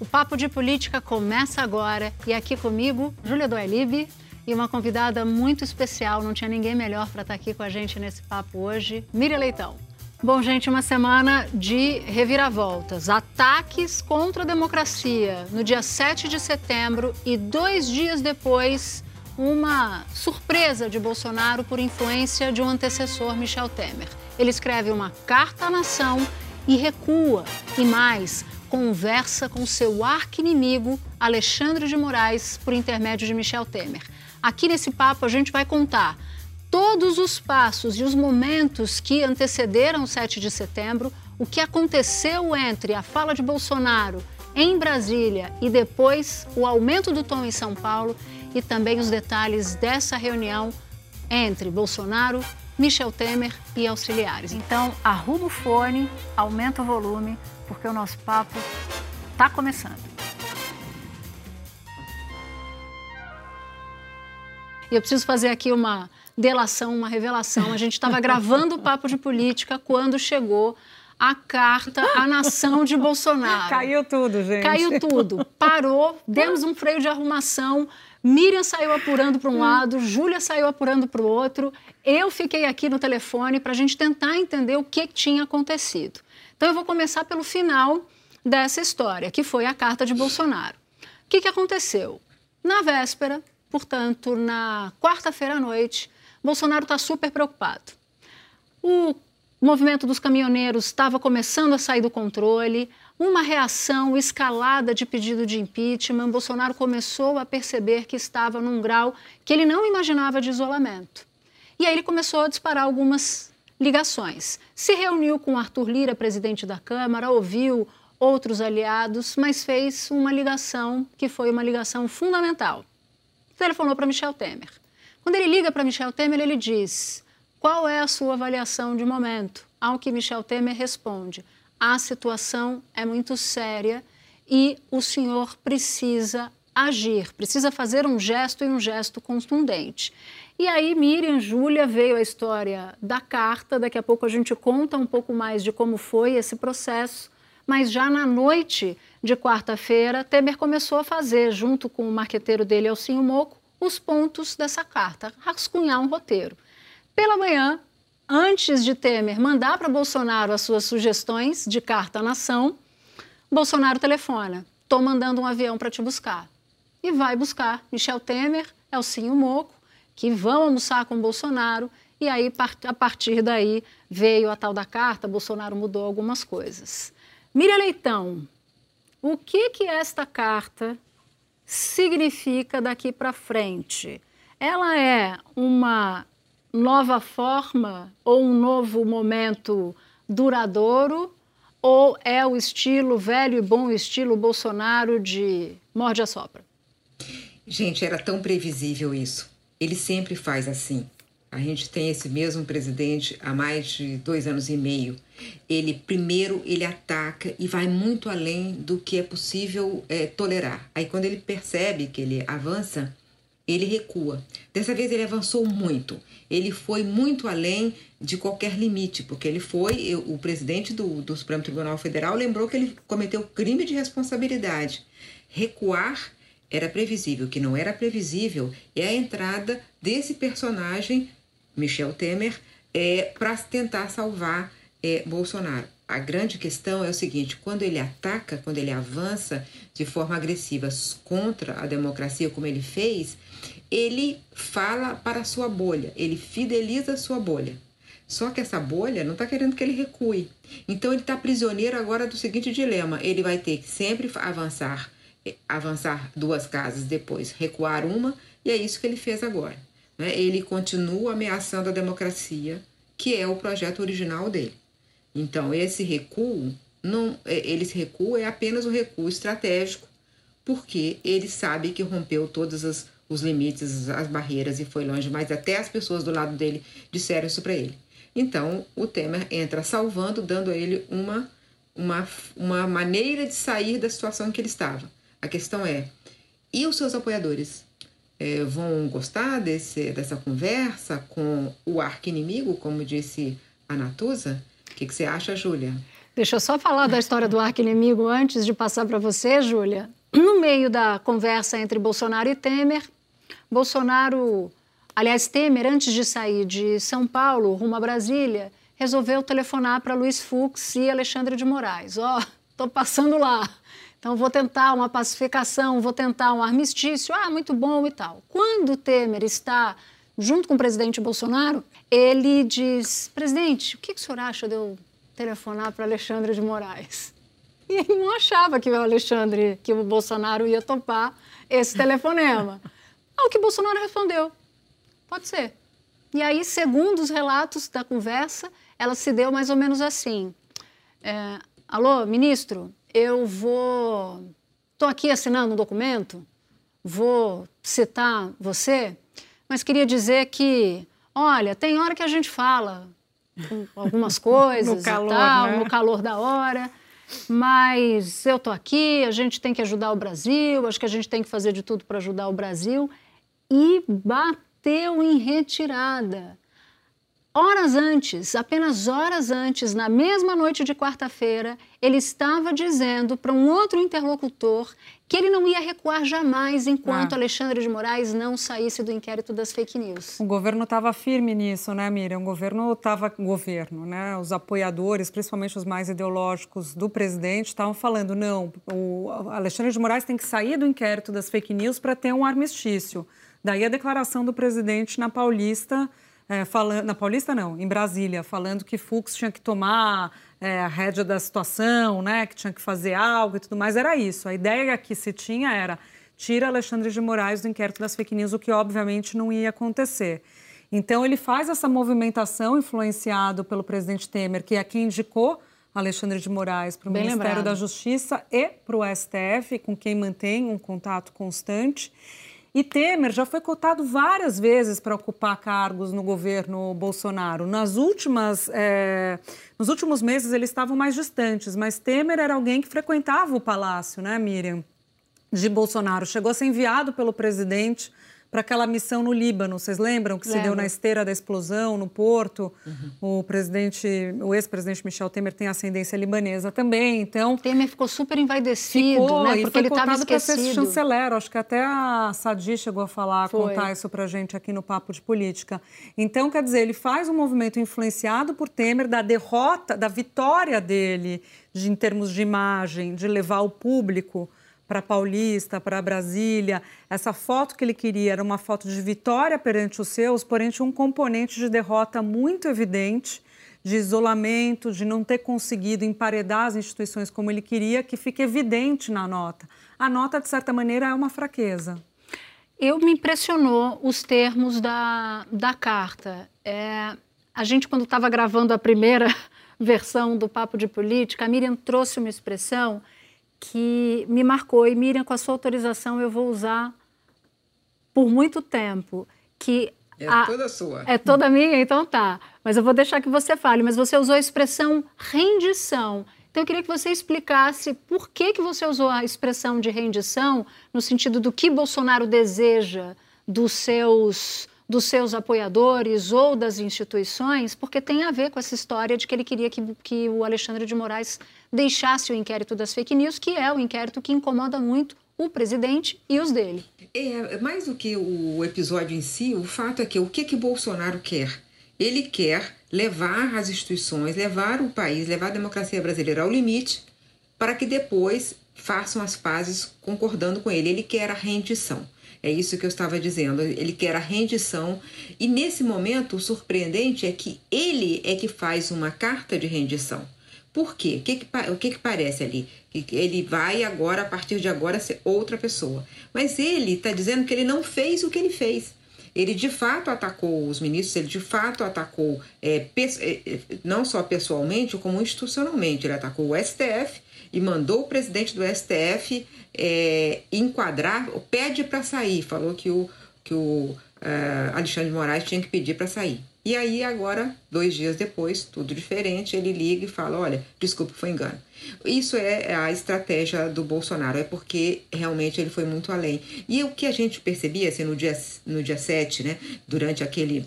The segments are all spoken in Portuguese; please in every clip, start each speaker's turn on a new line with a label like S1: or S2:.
S1: O Papo de Política começa agora e aqui comigo, Júlia Doelib e uma convidada muito especial, não tinha ninguém melhor para estar aqui com a gente nesse papo hoje, Miriam Leitão. Bom, gente, uma semana de reviravoltas, ataques contra a democracia no dia 7 de setembro e dois dias depois, uma surpresa de Bolsonaro por influência de um antecessor, Michel Temer. Ele escreve uma carta à nação e recua, e mais, conversa com seu arqui-inimigo Alexandre de Moraes por intermédio de Michel Temer. Aqui nesse papo a gente vai contar todos os passos e os momentos que antecederam o 7 de setembro, o que aconteceu entre a fala de Bolsonaro em Brasília e depois o aumento do tom em São Paulo e também os detalhes dessa reunião entre Bolsonaro, Michel Temer e auxiliares. Então, arruma o fone, aumenta o volume, porque o nosso papo está começando. E eu preciso fazer aqui uma delação, uma revelação. A gente estava gravando o papo de política quando chegou a carta à nação de Bolsonaro.
S2: Caiu tudo, gente.
S1: Caiu tudo. Parou, demos um freio de arrumação. Miriam saiu apurando para um lado, Júlia saiu apurando para o outro. Eu fiquei aqui no telefone para a gente tentar entender o que tinha acontecido. Então eu vou começar pelo final dessa história, que foi a carta de Bolsonaro. O que, que aconteceu? Na véspera, portanto, na quarta-feira à noite, Bolsonaro está super preocupado. O movimento dos caminhoneiros estava começando a sair do controle, uma reação escalada de pedido de impeachment. Bolsonaro começou a perceber que estava num grau que ele não imaginava de isolamento. E aí ele começou a disparar algumas ligações. Se reuniu com Arthur Lira, presidente da Câmara, ouviu outros aliados, mas fez uma ligação que foi uma ligação fundamental. Telefonou para Michel Temer. Quando ele liga para Michel Temer, ele diz: Qual é a sua avaliação de momento? Ao que Michel Temer responde: A situação é muito séria e o senhor precisa agir, precisa fazer um gesto e um gesto contundente. E aí, Miriam, Júlia, veio a história da carta. Daqui a pouco a gente conta um pouco mais de como foi esse processo. Mas já na noite de quarta-feira, Temer começou a fazer, junto com o marqueteiro dele, Elcinho Moco, os pontos dessa carta, rascunhar um roteiro. Pela manhã, antes de Temer mandar para Bolsonaro as suas sugestões de carta à nação, Bolsonaro telefona: estou mandando um avião para te buscar. E vai buscar Michel Temer, Elcinho Moco, que vão almoçar com Bolsonaro, e aí, a partir daí, veio a tal da carta, Bolsonaro mudou algumas coisas. Miriam Leitão, o que, que esta carta significa daqui para frente? Ela é uma nova forma ou um novo momento duradouro ou é o estilo velho e bom estilo Bolsonaro de morde a sopra?
S2: Gente, era tão previsível isso. Ele sempre faz assim. A gente tem esse mesmo presidente há mais de dois anos e meio. Ele primeiro ele ataca e vai muito além do que é possível é, tolerar. Aí quando ele percebe que ele avança, ele recua. Dessa vez ele avançou muito. Ele foi muito além de qualquer limite, porque ele foi o presidente do, do Supremo Tribunal Federal lembrou que ele cometeu crime de responsabilidade. Recuar era previsível. Que não era previsível é a entrada desse personagem, Michel Temer, é, para tentar salvar é, Bolsonaro. A grande questão é o seguinte: quando ele ataca, quando ele avança de forma agressiva contra a democracia, como ele fez, ele fala para a sua bolha, ele fideliza a sua bolha. Só que essa bolha não está querendo que ele recue. Então ele está prisioneiro agora do seguinte dilema: ele vai ter que sempre avançar avançar duas casas depois, recuar uma, e é isso que ele fez agora. Né? Ele continua ameaçando a democracia, que é o projeto original dele. Então, esse recuo, não, é, recuo é apenas um recuo estratégico, porque ele sabe que rompeu todos os, os limites, as barreiras e foi longe, mas até as pessoas do lado dele disseram isso para ele. Então, o Temer entra salvando, dando a ele uma, uma, uma maneira de sair da situação em que ele estava. A questão é: e os seus apoiadores? É, vão gostar desse, dessa conversa com o arqui-inimigo, como disse a Natuza? O que, que você acha, Júlia?
S1: Deixa eu só falar da história do arqui-inimigo antes de passar para você, Júlia. No meio da conversa entre Bolsonaro e Temer, Bolsonaro, aliás, Temer, antes de sair de São Paulo rumo a Brasília, resolveu telefonar para Luiz Fux e Alexandre de Moraes. Ó, oh, tô passando lá. Então, vou tentar uma pacificação, vou tentar um armistício. Ah, muito bom e tal. Quando Temer está junto com o presidente Bolsonaro, ele diz: presidente, o que, que o senhor acha de eu telefonar para Alexandre de Moraes? E ele não achava que o Alexandre, que o Bolsonaro ia topar esse telefonema. Ao que Bolsonaro respondeu: pode ser. E aí, segundo os relatos da conversa, ela se deu mais ou menos assim: é, Alô, ministro, eu vou. Estou aqui assinando um documento, vou citar você, mas queria dizer que, olha, tem hora que a gente fala algumas coisas no calor, tal, né? no calor da hora, mas eu estou aqui, a gente tem que ajudar o Brasil, acho que a gente tem que fazer de tudo para ajudar o Brasil. E bateu em retirada. Horas antes, apenas horas antes, na mesma noite de quarta-feira, ele estava dizendo para um outro interlocutor que ele não ia recuar jamais enquanto ah. Alexandre de Moraes não saísse do inquérito das fake news.
S3: O governo estava firme nisso, né, Miriam? O governo estava governo, né? Os apoiadores, principalmente os mais ideológicos do presidente, estavam falando não, o Alexandre de Moraes tem que sair do inquérito das fake news para ter um armistício. Daí a declaração do presidente na Paulista é, falando, na Paulista não, em Brasília, falando que Fux tinha que tomar é, a rédea da situação, né, que tinha que fazer algo e tudo mais, era isso. A ideia que se tinha era tira Alexandre de Moraes do inquérito das fake news, o que obviamente não ia acontecer. Então ele faz essa movimentação influenciado pelo presidente Temer, que é quem indicou Alexandre de Moraes para o Ministério lembrado. da Justiça e para o STF, com quem mantém um contato constante. E Temer já foi cotado várias vezes para ocupar cargos no governo Bolsonaro. Nas últimas, é, nos últimos meses eles estavam mais distantes, mas Temer era alguém que frequentava o palácio, né, Miriam? De Bolsonaro. Chegou a ser enviado pelo presidente para aquela missão no Líbano. Vocês lembram que Lembra. se deu na esteira da explosão no porto? Uhum. O presidente, o ex-presidente Michel Temer tem ascendência libanesa também. Então
S1: Temer ficou super envaidecido, ficou, né? Porque ele estava esquecido.
S3: Para ser chanceler. Acho que até a Sadi chegou a falar, a contar isso para gente aqui no papo de política. Então, quer dizer, ele faz um movimento influenciado por Temer da derrota, da vitória dele, de, em termos de imagem, de levar o público para Paulista, para Brasília. Essa foto que ele queria era uma foto de vitória perante os seus, porém tinha um componente de derrota muito evidente, de isolamento, de não ter conseguido emparedar as instituições como ele queria, que fica evidente na nota. A nota, de certa maneira, é uma fraqueza.
S1: Eu me impressionou os termos da, da carta. É, a gente, quando estava gravando a primeira versão do Papo de Política, a Miriam trouxe uma expressão que me marcou. E Miriam, com a sua autorização, eu vou usar por muito tempo. Que
S2: é a, toda sua.
S1: É toda minha? Então tá. Mas eu vou deixar que você fale. Mas você usou a expressão rendição. Então eu queria que você explicasse por que, que você usou a expressão de rendição no sentido do que Bolsonaro deseja dos seus dos seus apoiadores ou das instituições, porque tem a ver com essa história de que ele queria que, que o Alexandre de Moraes deixasse o inquérito das fake news, que é o inquérito que incomoda muito o presidente e os dele.
S2: É, mais do que o episódio em si, o fato é que o que, que Bolsonaro quer? Ele quer levar as instituições, levar o país, levar a democracia brasileira ao limite, para que depois façam as pazes concordando com ele. Ele quer a rendição. É isso que eu estava dizendo. Ele quer a rendição. E nesse momento, o surpreendente é que ele é que faz uma carta de rendição. Por quê? O que, que, o que, que parece ali? Ele vai agora, a partir de agora, ser outra pessoa. Mas ele está dizendo que ele não fez o que ele fez. Ele de fato atacou os ministros, ele de fato atacou, é, é, não só pessoalmente, como institucionalmente. Ele atacou o STF, e mandou o presidente do STF é, enquadrar, pede para sair, falou que o, que o uh, Alexandre de Moraes tinha que pedir para sair. E aí, agora, dois dias depois, tudo diferente, ele liga e fala: Olha, desculpa, foi engano. Isso é a estratégia do Bolsonaro, é porque realmente ele foi muito além. E o que a gente percebia assim, no, dia, no dia 7, né, durante aquele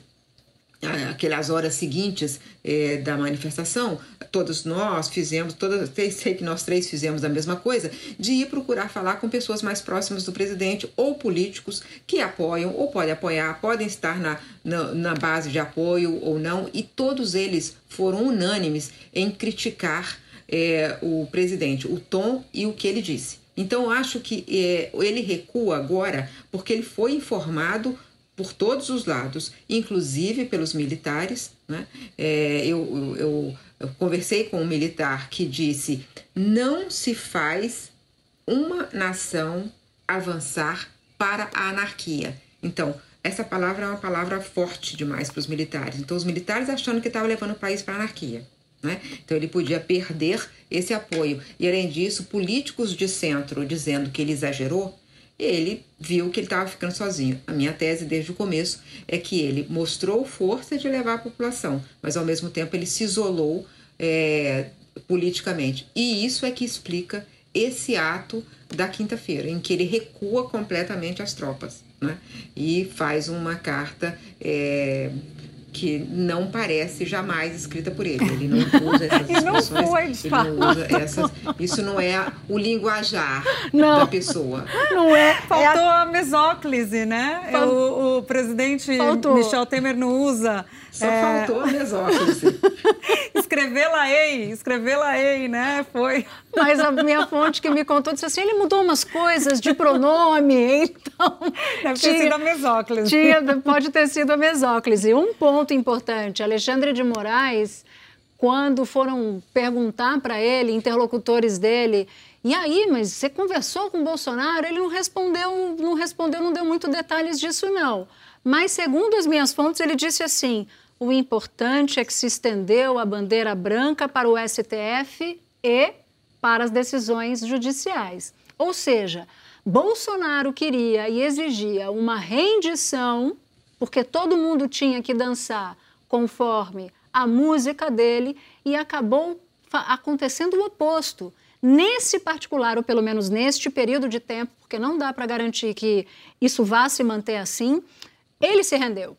S2: aquelas horas seguintes eh, da manifestação, todos nós fizemos, todas, sei que nós três fizemos a mesma coisa, de ir procurar falar com pessoas mais próximas do presidente ou políticos que apoiam ou podem apoiar, podem estar na, na, na base de apoio ou não, e todos eles foram unânimes em criticar eh, o presidente, o tom e o que ele disse. Então, acho que eh, ele recua agora porque ele foi informado por todos os lados, inclusive pelos militares. Né? É, eu, eu, eu conversei com um militar que disse: não se faz uma nação avançar para a anarquia. Então, essa palavra é uma palavra forte demais para os militares. Então, os militares achando que estavam levando o país para a anarquia. Né? Então, ele podia perder esse apoio. E, além disso, políticos de centro dizendo que ele exagerou, ele viu que ele estava ficando sozinho. A minha tese desde o começo é que ele mostrou força de levar a população, mas ao mesmo tempo ele se isolou é, politicamente. E isso é que explica esse ato da quinta-feira, em que ele recua completamente as tropas né? e faz uma carta. É, que não parece jamais escrita por ele. Ele não usa essas expressões.
S3: não foi,
S2: ele não usa essas. Isso não é o linguajar não, da pessoa.
S3: Não é. Faltou é a... a mesóclise, né? Fal... O, o, presidente Faltou. Michel Temer não usa.
S2: Só é... faltou a mesóclise.
S3: escrevê-la-ei, escrevê-la-ei, né? Foi.
S1: Mas a minha fonte que me contou disse assim: ele mudou umas coisas de pronome, então.
S3: Deve tinha, ter sido a mesóclise.
S1: Tinha, pode ter sido a mesóclise. Um ponto importante: Alexandre de Moraes, quando foram perguntar para ele, interlocutores dele, e aí, mas você conversou com o Bolsonaro? Ele não respondeu, não respondeu, não deu muito detalhes disso, não. Mas, segundo as minhas fontes, ele disse assim: o importante é que se estendeu a bandeira branca para o STF e para as decisões judiciais. Ou seja, Bolsonaro queria e exigia uma rendição, porque todo mundo tinha que dançar conforme a música dele, e acabou acontecendo o oposto. Nesse particular, ou pelo menos neste período de tempo, porque não dá para garantir que isso vá se manter assim, ele se rendeu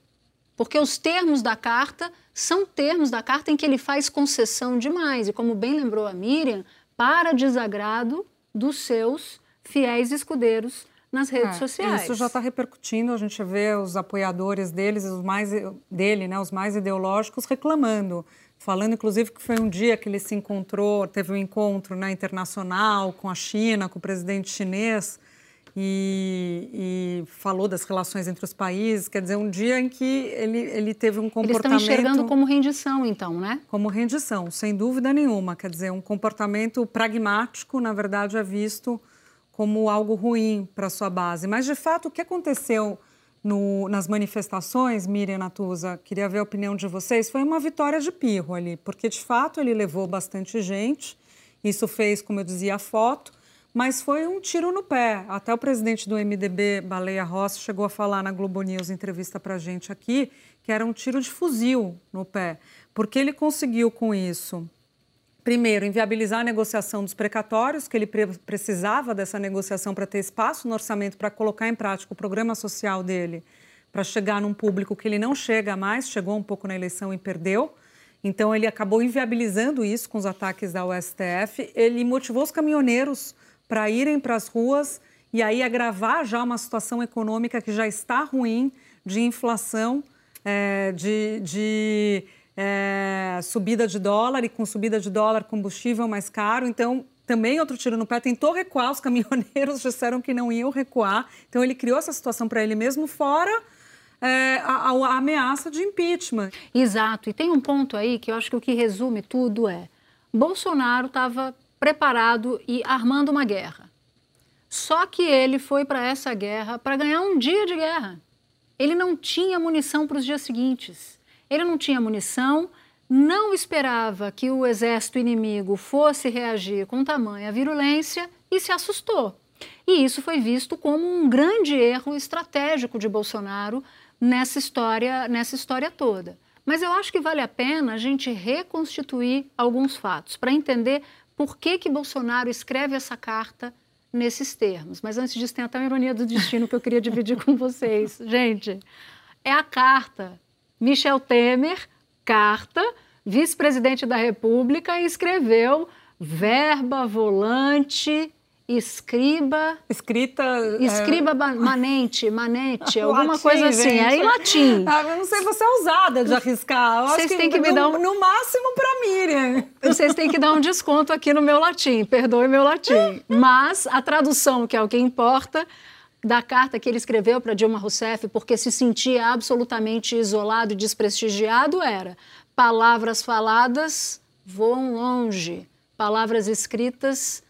S1: porque os termos da carta são termos da carta em que ele faz concessão demais, e como bem lembrou a Miriam, para desagrado dos seus fiéis escudeiros nas redes
S3: é,
S1: sociais.
S3: Isso já está repercutindo, a gente vê os apoiadores deles, os mais dele, né, os mais ideológicos, reclamando. Falando, inclusive, que foi um dia que ele se encontrou, teve um encontro né, internacional com a China, com o presidente chinês, e, e, falou das relações entre os países. Quer dizer, um dia em que ele, ele teve um comportamento.
S1: Eles estão enxergando como rendição, então, né?
S3: Como rendição, sem dúvida nenhuma. Quer dizer, um comportamento pragmático, na verdade, é visto como algo ruim para sua base. Mas, de fato, o que aconteceu no, nas manifestações, Miriam Natuza, queria ver a opinião de vocês, foi uma vitória de pirro ali, porque, de fato, ele levou bastante gente. Isso fez, como eu dizia, a foto mas foi um tiro no pé. Até o presidente do MDB, Baleia Rossi, chegou a falar na Globo News, entrevista para a gente aqui, que era um tiro de fuzil no pé, porque ele conseguiu com isso, primeiro, inviabilizar a negociação dos precatórios, que ele pre precisava dessa negociação para ter espaço no orçamento para colocar em prática o programa social dele, para chegar num público que ele não chega mais, chegou um pouco na eleição e perdeu. Então, ele acabou inviabilizando isso com os ataques da USTF. Ele motivou os caminhoneiros para irem para as ruas e aí agravar já uma situação econômica que já está ruim, de inflação, é, de, de é, subida de dólar e com subida de dólar combustível mais caro. Então, também outro tiro no pé, tentou recuar, os caminhoneiros disseram que não iam recuar. Então, ele criou essa situação para ele mesmo, fora é, a, a, ameaça de impeachment.
S1: Exato. E tem um ponto aí que eu acho que o que resume tudo é: Bolsonaro estava preparado e armando uma guerra. Só que ele foi para essa guerra para ganhar um dia de guerra. Ele não tinha munição para os dias seguintes. Ele não tinha munição não esperava que o exército inimigo fosse reagir com tamanha virulência e se assustou. E isso foi visto como um grande erro estratégico de Bolsonaro nessa história, nessa história toda. Mas eu acho que vale a pena a gente reconstituir alguns fatos para entender por que, que Bolsonaro escreve essa carta nesses termos. Mas antes disso, tem até uma ironia do destino que eu queria dividir com vocês. Gente, é a carta. Michel Temer, carta, vice-presidente da República, escreveu verba, volante, escriba.
S3: Escrita.
S1: Escriba é... manente, manente, alguma latim, coisa assim. Gente. É em latim.
S3: Ah, eu não sei, você é ousada de arriscar. Eu
S1: Vocês têm que, que me dar um...
S3: No máximo para Miriam.
S1: Vocês têm que dar um desconto aqui no meu latim, perdoe meu latim. Mas a tradução, que é o que importa, da carta que ele escreveu para Dilma Rousseff, porque se sentia absolutamente isolado e desprestigiado, era palavras faladas voam longe, palavras escritas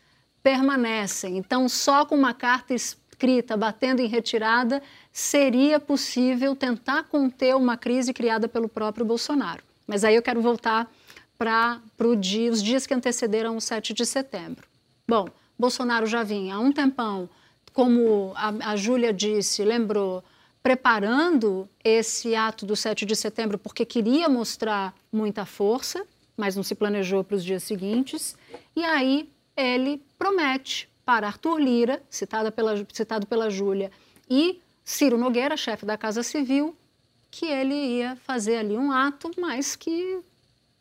S1: permanecem. Então, só com uma carta escrita batendo em retirada seria possível tentar conter uma crise criada pelo próprio Bolsonaro. Mas aí eu quero voltar para dia, os dias que antecederam o 7 de setembro. Bom, Bolsonaro já vinha há um tempão, como a, a Júlia disse, lembrou, preparando esse ato do 7 de setembro porque queria mostrar muita força, mas não se planejou para os dias seguintes. E aí ele promete para Arthur Lira, citado pela, citado pela Júlia, e Ciro Nogueira, chefe da Casa Civil, que ele ia fazer ali um ato, mas que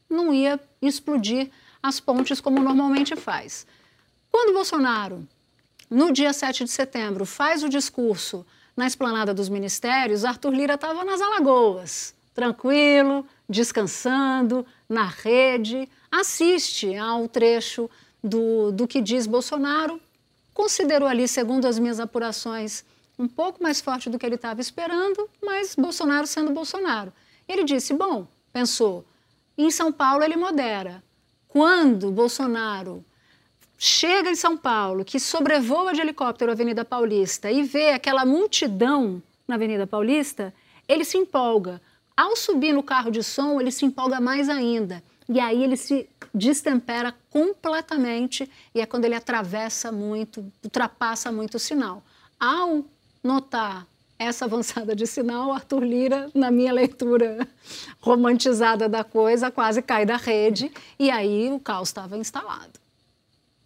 S1: não ia explodir as pontes como normalmente faz. Quando Bolsonaro, no dia 7 de setembro, faz o discurso na esplanada dos ministérios, Arthur Lira estava nas Alagoas, tranquilo, descansando, na rede, assiste ao trecho do, do que diz Bolsonaro, considerou ali, segundo as minhas apurações, um pouco mais forte do que ele estava esperando, mas Bolsonaro sendo Bolsonaro. Ele disse: bom, pensou, em São Paulo ele modera. Quando Bolsonaro chega em São Paulo, que sobrevoa de helicóptero a Avenida Paulista e vê aquela multidão na Avenida Paulista, ele se empolga. Ao subir no carro de som, ele se empolga mais ainda. E aí ele se destempera completamente e é quando ele atravessa muito, ultrapassa muito o sinal. Ao notar essa avançada de sinal, Arthur Lira, na minha leitura romantizada da coisa, quase cai da rede e aí o caos estava instalado.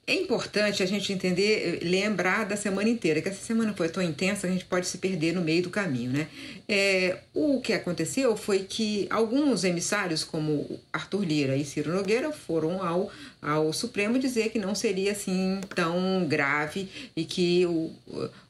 S2: É importante a gente entender, lembrar da semana inteira, que essa semana foi tão intensa a gente pode se perder no meio do caminho, né? É, o que aconteceu foi que alguns emissários, como Arthur Lira e Ciro Nogueira, foram ao, ao Supremo dizer que não seria assim tão grave e que o,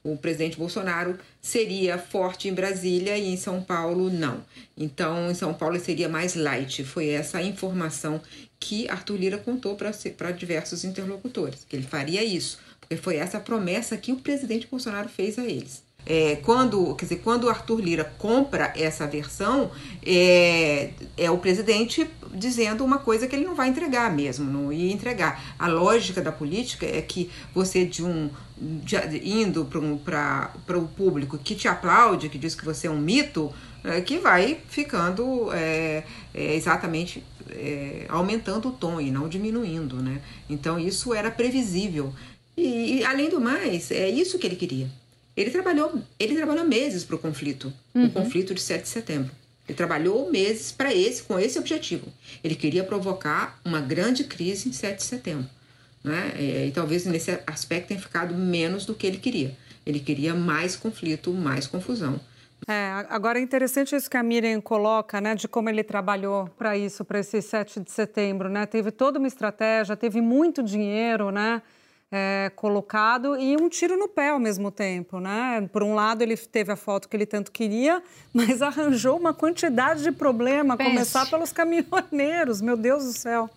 S2: o presidente Bolsonaro seria forte em Brasília e em São Paulo não. Então, em São Paulo seria mais light. Foi essa informação que Arthur Lira contou para diversos interlocutores, que ele faria isso, porque foi essa promessa que o presidente Bolsonaro fez a eles. É, quando, quer dizer, quando o Arthur Lira compra essa versão, é, é o presidente dizendo uma coisa que ele não vai entregar mesmo, não ia entregar. A lógica da política é que você de um de, indo para o público que te aplaude, que diz que você é um mito, é, que vai ficando é, é, exatamente é, aumentando o tom e não diminuindo, né? Então isso era previsível. E, e, além do mais, é isso que ele queria. Ele trabalhou, ele trabalhou meses para o conflito, uhum. o conflito de 7 de setembro. Ele trabalhou meses para esse, com esse objetivo. Ele queria provocar uma grande crise em 7 de setembro. Né? E, e talvez nesse aspecto tenha ficado menos do que ele queria. Ele queria mais conflito, mais confusão.
S3: É, agora é interessante isso que a Miriam coloca, né, de como ele trabalhou para isso, para esse 7 de setembro, né? Teve toda uma estratégia, teve muito dinheiro, né? É, colocado e um tiro no pé ao mesmo tempo, né? Por um lado, ele teve a foto que ele tanto queria, mas arranjou uma quantidade de problema, a começar pelos caminhoneiros, meu Deus do céu.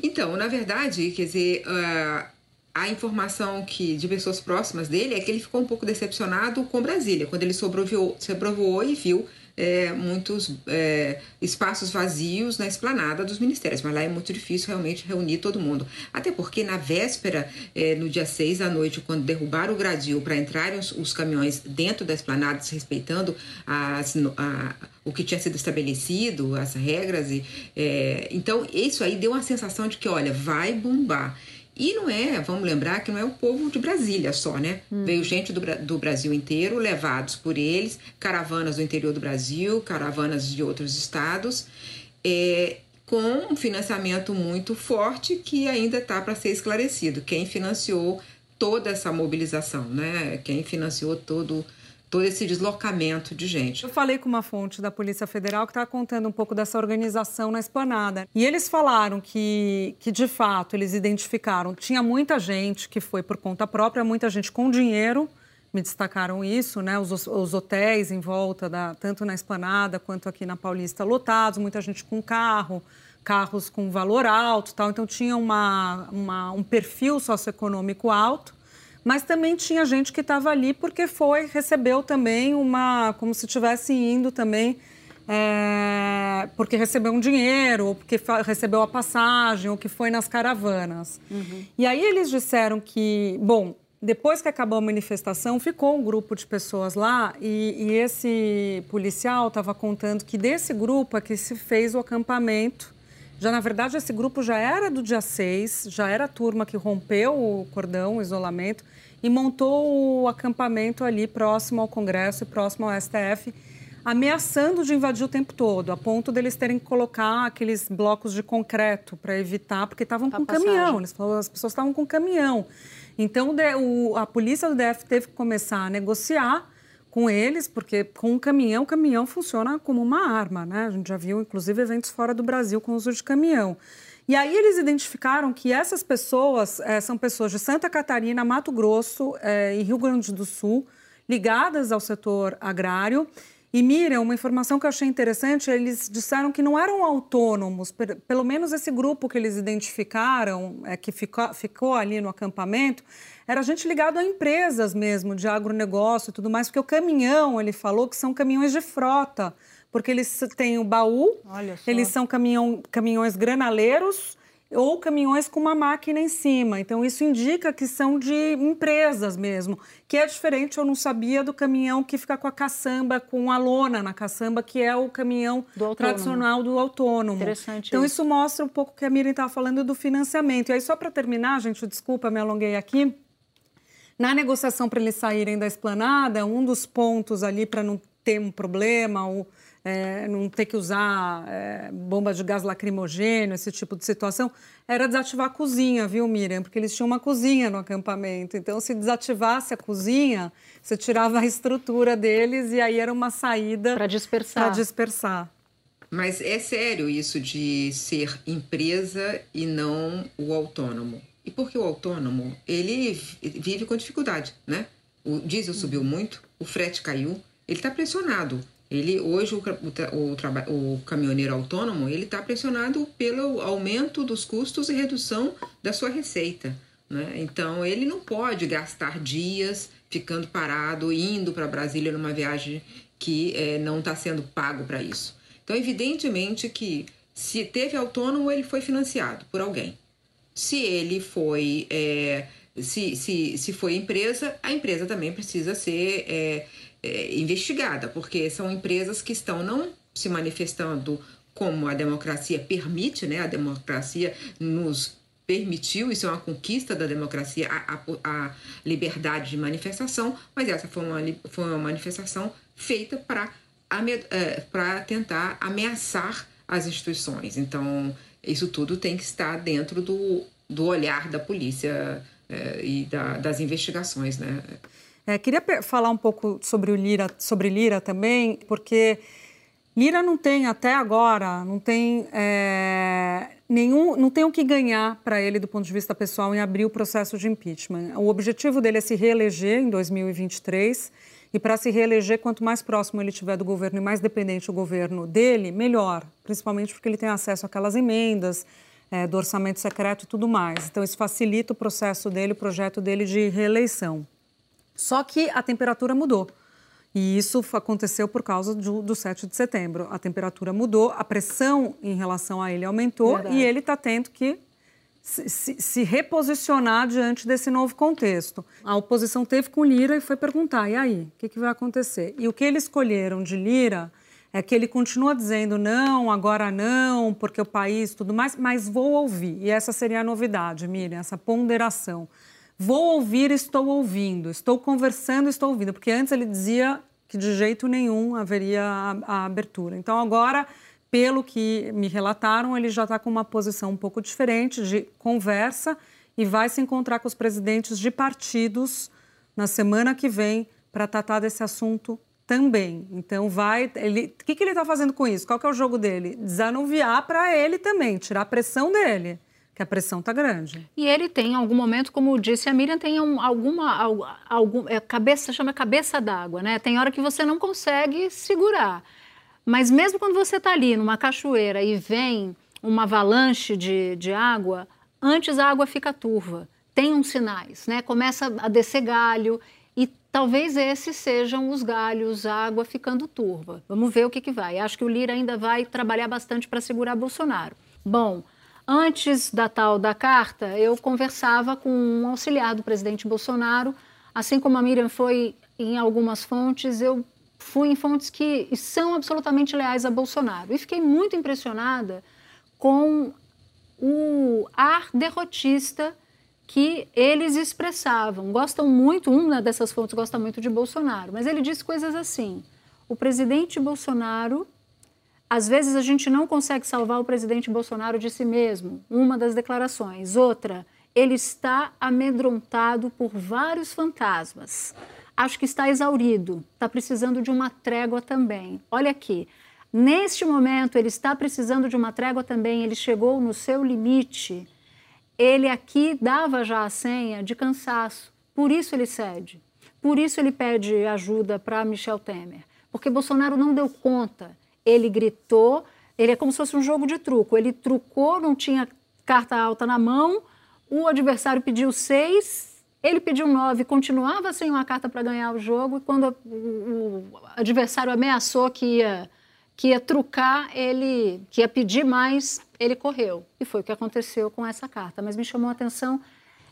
S2: Então, na verdade, quer dizer, uh, a informação que de pessoas próximas dele é que ele ficou um pouco decepcionado com Brasília, quando ele sobrevoou, sobrevoou e viu é, muitos é, espaços vazios na esplanada dos ministérios, mas lá é muito difícil realmente reunir todo mundo. Até porque na véspera, é, no dia 6 da noite, quando derrubaram o gradil para entrarem os, os, caminhões dentro da esplanada, respeitando as, a, o que tinha sido estabelecido, as regras, e, é, então isso aí deu uma sensação de que, olha, vai bombar. E não é, vamos lembrar que não é o povo de Brasília só, né? Hum. Veio gente do, do Brasil inteiro, levados por eles, caravanas do interior do Brasil, caravanas de outros estados, é, com um financiamento muito forte que ainda está para ser esclarecido. Quem financiou toda essa mobilização, né? Quem financiou todo todo esse deslocamento de gente.
S3: Eu falei com uma fonte da Polícia Federal que está contando um pouco dessa organização na esplanada. E eles falaram que, que, de fato, eles identificaram tinha muita gente que foi por conta própria, muita gente com dinheiro, me destacaram isso, né? Os, os hotéis em volta, da, tanto na esplanada quanto aqui na Paulista, lotados, muita gente com carro, carros com valor alto tal. Então tinha uma, uma um perfil socioeconômico alto mas também tinha gente que estava ali porque foi, recebeu também uma, como se estivesse indo também, é, porque recebeu um dinheiro, ou porque recebeu a passagem, ou que foi nas caravanas. Uhum. E aí eles disseram que, bom, depois que acabou a manifestação, ficou um grupo de pessoas lá e, e esse policial estava contando que desse grupo é que se fez o acampamento. Já, na verdade, esse grupo já era do dia 6, já era a turma que rompeu o cordão, o isolamento, e montou o acampamento ali próximo ao Congresso e próximo ao STF, ameaçando de invadir o tempo todo, a ponto deles terem que colocar aqueles blocos de concreto para evitar, porque estavam com passagem. caminhão, eles falaram, as pessoas estavam com caminhão. Então o, a polícia do DF teve que começar a negociar com eles, porque com um caminhão, o caminhão funciona como uma arma, né? A gente já viu, inclusive, eventos fora do Brasil com uso de caminhão. E aí eles identificaram que essas pessoas é, são pessoas de Santa Catarina, Mato Grosso é, e Rio Grande do Sul, ligadas ao setor agrário. E Miriam, uma informação que eu achei interessante, eles disseram que não eram autônomos, pelo menos esse grupo que eles identificaram, é, que ficou, ficou ali no acampamento, era gente ligado a empresas mesmo, de agronegócio e tudo mais, porque o caminhão, ele falou que são caminhões de frota porque eles têm o baú, eles são caminhão, caminhões granaleiros ou caminhões com uma máquina em cima. Então, isso indica que são de empresas mesmo, que é diferente, eu não sabia, do caminhão que fica com a caçamba, com a lona na caçamba, que é o caminhão do tradicional do autônomo.
S1: Interessante
S3: então, isso. isso mostra um pouco o que a Miriam estava falando do financiamento. E aí, só para terminar, gente, desculpa, me alonguei aqui. Na negociação para eles saírem da esplanada, um dos pontos ali para não ter um problema ou é, não ter que usar é, bomba de gás lacrimogêneo, esse tipo de situação, era desativar a cozinha, viu, Miriam? Porque eles tinham uma cozinha no acampamento. Então, se desativasse a cozinha, você tirava a estrutura deles e aí era uma saída
S1: para dispersar.
S3: Para dispersar.
S2: Mas é sério isso de ser empresa e não o autônomo. E porque o autônomo, ele vive com dificuldade, né? O diesel subiu muito, o frete caiu, ele está pressionado. Ele hoje o, o, o caminhoneiro autônomo ele está pressionado pelo aumento dos custos e redução da sua receita. Né? Então ele não pode gastar dias ficando parado, indo para Brasília numa viagem que é, não está sendo pago para isso. Então, evidentemente que se teve autônomo, ele foi financiado por alguém. Se ele foi, é, se, se, se foi empresa, a empresa também precisa ser é, é, investigada, porque são empresas que estão não se manifestando como a democracia permite, né? A democracia nos permitiu, isso é uma conquista da democracia, a, a, a liberdade de manifestação, mas essa foi uma, foi uma manifestação feita para é, para tentar ameaçar as instituições. Então, isso tudo tem que estar dentro do, do olhar da polícia é, e da, das investigações, né?
S3: É, queria falar um pouco sobre o Lira, sobre Lira também, porque Lira não tem até agora, não tem é, nenhum, não tem o que ganhar para ele do ponto de vista pessoal em abrir o processo de impeachment. O objetivo dele é se reeleger em 2023 e para se reeleger, quanto mais próximo ele estiver do governo e mais dependente o governo dele, melhor, principalmente porque ele tem acesso àquelas emendas é, do orçamento secreto e tudo mais. Então, isso facilita o processo dele, o projeto dele de reeleição. Só que a temperatura mudou. E isso aconteceu por causa do, do 7 de setembro. A temperatura mudou, a pressão em relação a ele aumentou Verdade. e ele está tendo que se, se, se, reposicionar diante desse novo contexto. A oposição teve com Lira e foi perguntar: e aí, o que, que vai acontecer? E o que eles escolheram de Lira é que ele continua dizendo não, agora não, porque o país, tudo mais, mas vou ouvir. E essa seria a novidade, Miriam, essa ponderação. Vou ouvir, estou ouvindo, estou conversando, estou ouvindo, porque antes ele dizia que de jeito nenhum haveria a, a abertura. Então agora pelo que me relataram, ele já está com uma posição um pouco diferente de conversa e vai se encontrar com os presidentes de partidos na semana que vem para tratar desse assunto também. Então vai, ele, o que, que ele está fazendo com isso? Qual que é o jogo dele? Desanuviar para ele também, tirar a pressão dele, que a pressão está grande.
S1: E ele tem, em algum momento, como disse a Miriam, tem um, alguma, algum, é, cabeça chama cabeça d'água, né? Tem hora que você não consegue segurar. Mas mesmo quando você está ali numa cachoeira e vem uma avalanche de, de água, antes a água fica turva. Tem uns sinais, né? Começa a descer galho e talvez esses sejam os galhos, a água ficando turva. Vamos ver o que, que vai. Acho que o Lira ainda vai trabalhar bastante para segurar Bolsonaro. Bom, antes da tal da carta, eu conversava com um auxiliar do presidente Bolsonaro. Assim como a Miriam foi em algumas fontes, eu fui em fontes que são absolutamente leais a Bolsonaro. E fiquei muito impressionada com o ar derrotista que eles expressavam. Gostam muito, uma dessas fontes gosta muito de Bolsonaro, mas ele diz coisas assim: o presidente Bolsonaro, às vezes a gente não consegue salvar o presidente Bolsonaro de si mesmo, uma das declarações. Outra, ele está amedrontado por vários fantasmas acho que está exaurido, está precisando de uma trégua também. Olha aqui, neste momento ele está precisando de uma trégua também, ele chegou no seu limite. Ele aqui dava já a senha de cansaço, por isso ele cede. Por isso ele pede ajuda para Michel Temer, porque Bolsonaro não deu conta. Ele gritou, ele é como se fosse um jogo de truco. Ele trucou, não tinha carta alta na mão, o adversário pediu seis, ele pediu nove, continuava sem uma carta para ganhar o jogo, e quando o, adversário ameaçou que ia, que ia trucar, ele que ia pedir mais, ele correu. E foi o que aconteceu com essa carta. Mas me chamou a atenção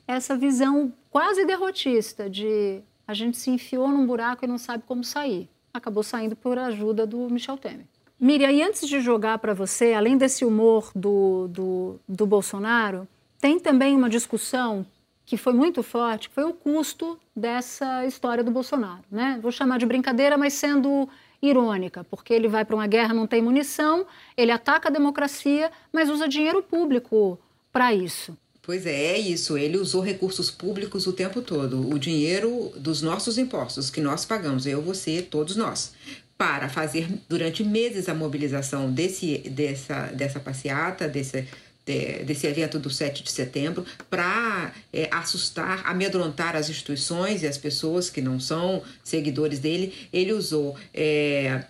S1: essa visão quase derrotista de a gente se enfiou num buraco e não sabe como sair. Acabou saindo por ajuda do Michel Temer. Miriam, e antes de jogar para você, além desse humor do, do, do Bolsonaro, tem também uma discussão que foi muito forte, foi o custo dessa história do Bolsonaro. Né? Vou chamar de brincadeira, mas sendo irônica, porque ele vai para uma guerra, não tem munição, ele ataca a democracia, mas usa dinheiro público para isso.
S2: Pois é, é isso. Ele usou recursos públicos o tempo todo, o dinheiro dos nossos impostos que nós pagamos, eu, você, todos nós, para fazer durante meses a mobilização desse, dessa, dessa passeata, desse, desse evento do 7 de setembro para é, assustar, amedrontar as instituições e as pessoas que não são seguidores dele. Ele usou. É,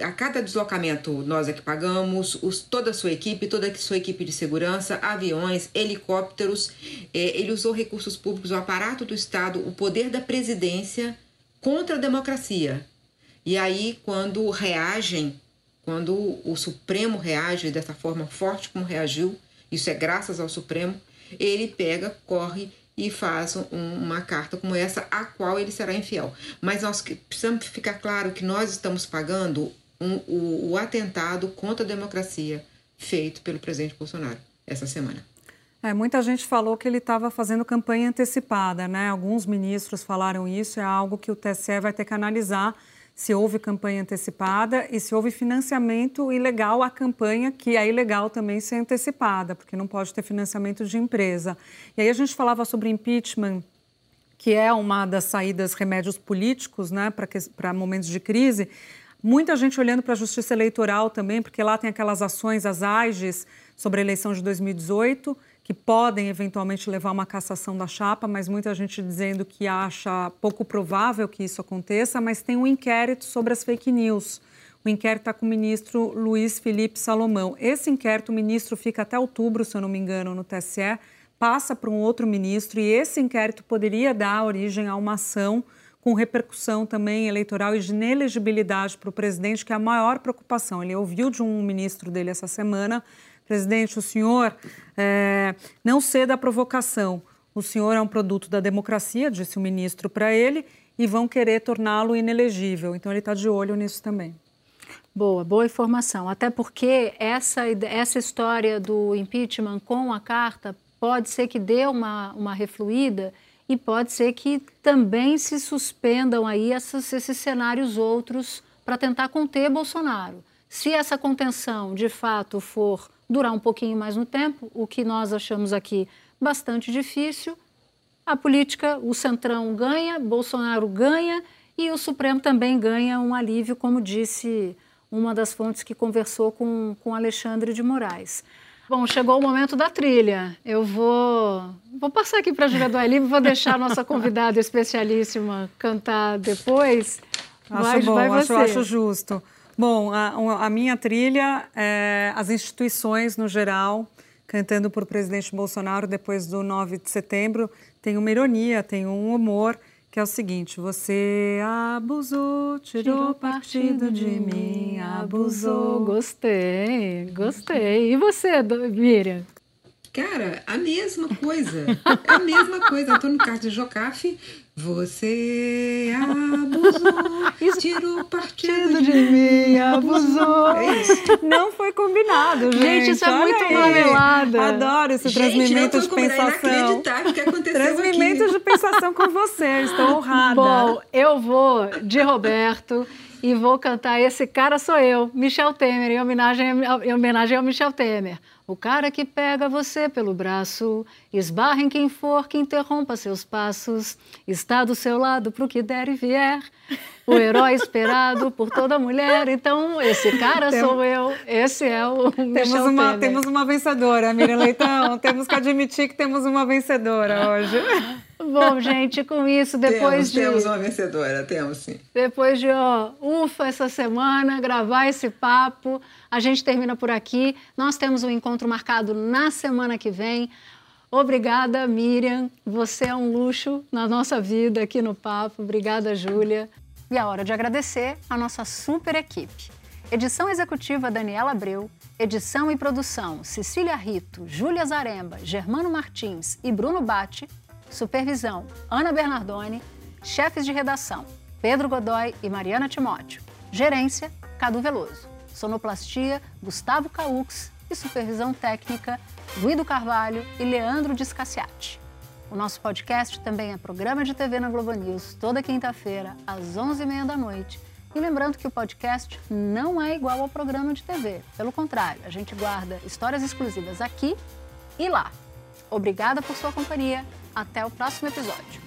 S2: a cada deslocamento nós é que pagamos, os, toda a sua equipe, toda a sua equipe de segurança, aviões, helicópteros. É, ele usou recursos públicos, o aparato do Estado, o poder da presidência contra a democracia. E aí, quando reagem quando o Supremo reage dessa forma forte como reagiu, isso é graças ao Supremo, ele pega, corre e faz um, uma carta como essa, a qual ele será infiel. Mas nós precisamos ficar claro que nós estamos pagando um, o, o atentado contra a democracia feito pelo presidente Bolsonaro essa semana.
S3: É, muita gente falou que ele estava fazendo campanha antecipada, né? Alguns ministros falaram isso, é algo que o TSE vai ter que analisar se houve campanha antecipada e se houve financiamento ilegal à campanha, que é ilegal também ser antecipada, porque não pode ter financiamento de empresa. E aí a gente falava sobre impeachment, que é uma das saídas remédios políticos né, para momentos de crise. Muita gente olhando para a justiça eleitoral também, porque lá tem aquelas ações, as AIGES, sobre a eleição de 2018 que podem eventualmente levar uma cassação da chapa, mas muita gente dizendo que acha pouco provável que isso aconteça, mas tem um inquérito sobre as fake news. O inquérito está com o ministro Luiz Felipe Salomão. Esse inquérito, o ministro fica até outubro, se eu não me engano, no TSE, passa para um outro ministro e esse inquérito poderia dar origem a uma ação com repercussão também eleitoral e de inelegibilidade para o presidente, que é a maior preocupação. Ele ouviu de um ministro dele essa semana, presidente, o senhor é, não ceda à provocação. O senhor é um produto da democracia, disse o ministro para ele, e vão querer torná-lo inelegível. Então ele está de olho nisso também.
S1: Boa, boa informação. Até porque essa, essa história do impeachment com a carta pode ser que dê uma, uma refluída e pode ser que também se suspendam aí esses, esses cenários outros para tentar conter Bolsonaro. Se essa contenção de fato for durar um pouquinho mais no tempo, o que nós achamos aqui bastante difícil, a política, o Centrão ganha, Bolsonaro ganha e o Supremo também ganha um alívio, como disse uma das fontes que conversou com, com Alexandre de Moraes. Bom, chegou o momento da trilha. Eu vou, vou passar aqui para a Júlia do vou deixar a nossa convidada especialíssima cantar depois.
S3: Acho vai, bom, vai acho, acho, justo. Bom, a, a minha trilha é as instituições no geral, cantando por presidente Bolsonaro depois do 9 de setembro. Tem uma ironia, tem um humor que é o seguinte: você abusou, tirou, tirou partido de mim, abusou.
S1: Gostei, gostei. E você, Miriam?
S2: Cara, a mesma coisa. A mesma coisa. Antônio Carlos de Jocafe, você abusou, tirou partido de mim, abusou.
S3: É. Não foi combinado, gente.
S1: Gente, isso é muito marmelada.
S3: Adoro esse transmimento de pensação.
S2: Que aconteceu
S3: Transmimento de pensação com você, estou honrada.
S1: Bom, eu vou de Roberto e vou cantar Esse Cara Sou Eu, Michel Temer, em homenagem, em homenagem ao Michel Temer. O cara que pega você pelo braço, esbarra em quem for que interrompa seus passos, está do seu lado pro que der e vier. O herói esperado por toda mulher. Então, esse cara Tem... sou eu, esse é o
S3: temos Michel uma, Temer. Temos uma vencedora, Miriam Leitão. temos que admitir que temos uma vencedora hoje.
S1: Bom, gente, com isso, depois
S2: temos,
S1: de.
S2: Temos uma vencedora, temos sim.
S1: Depois de, ó, ufa, essa semana, gravar esse papo, a gente termina por aqui. Nós temos um encontro marcado na semana que vem. Obrigada, Miriam. Você é um luxo na nossa vida aqui no Papo. Obrigada, Júlia. E a hora de agradecer a nossa super equipe. Edição executiva Daniela Abreu, edição e produção Cecília Rito, Júlia Zaremba, Germano Martins e Bruno Bate Supervisão: Ana Bernardoni. Chefes de redação: Pedro Godoy e Mariana Timóteo. Gerência: Cadu Veloso. Sonoplastia: Gustavo Caux. E supervisão técnica: Guido Carvalho e Leandro Discassiati. O nosso podcast também é programa de TV na Globo News, toda quinta-feira, às 11h30 da noite. E lembrando que o podcast não é igual ao programa de TV. Pelo contrário, a gente guarda histórias exclusivas aqui e lá. Obrigada por sua companhia até o próximo episódio.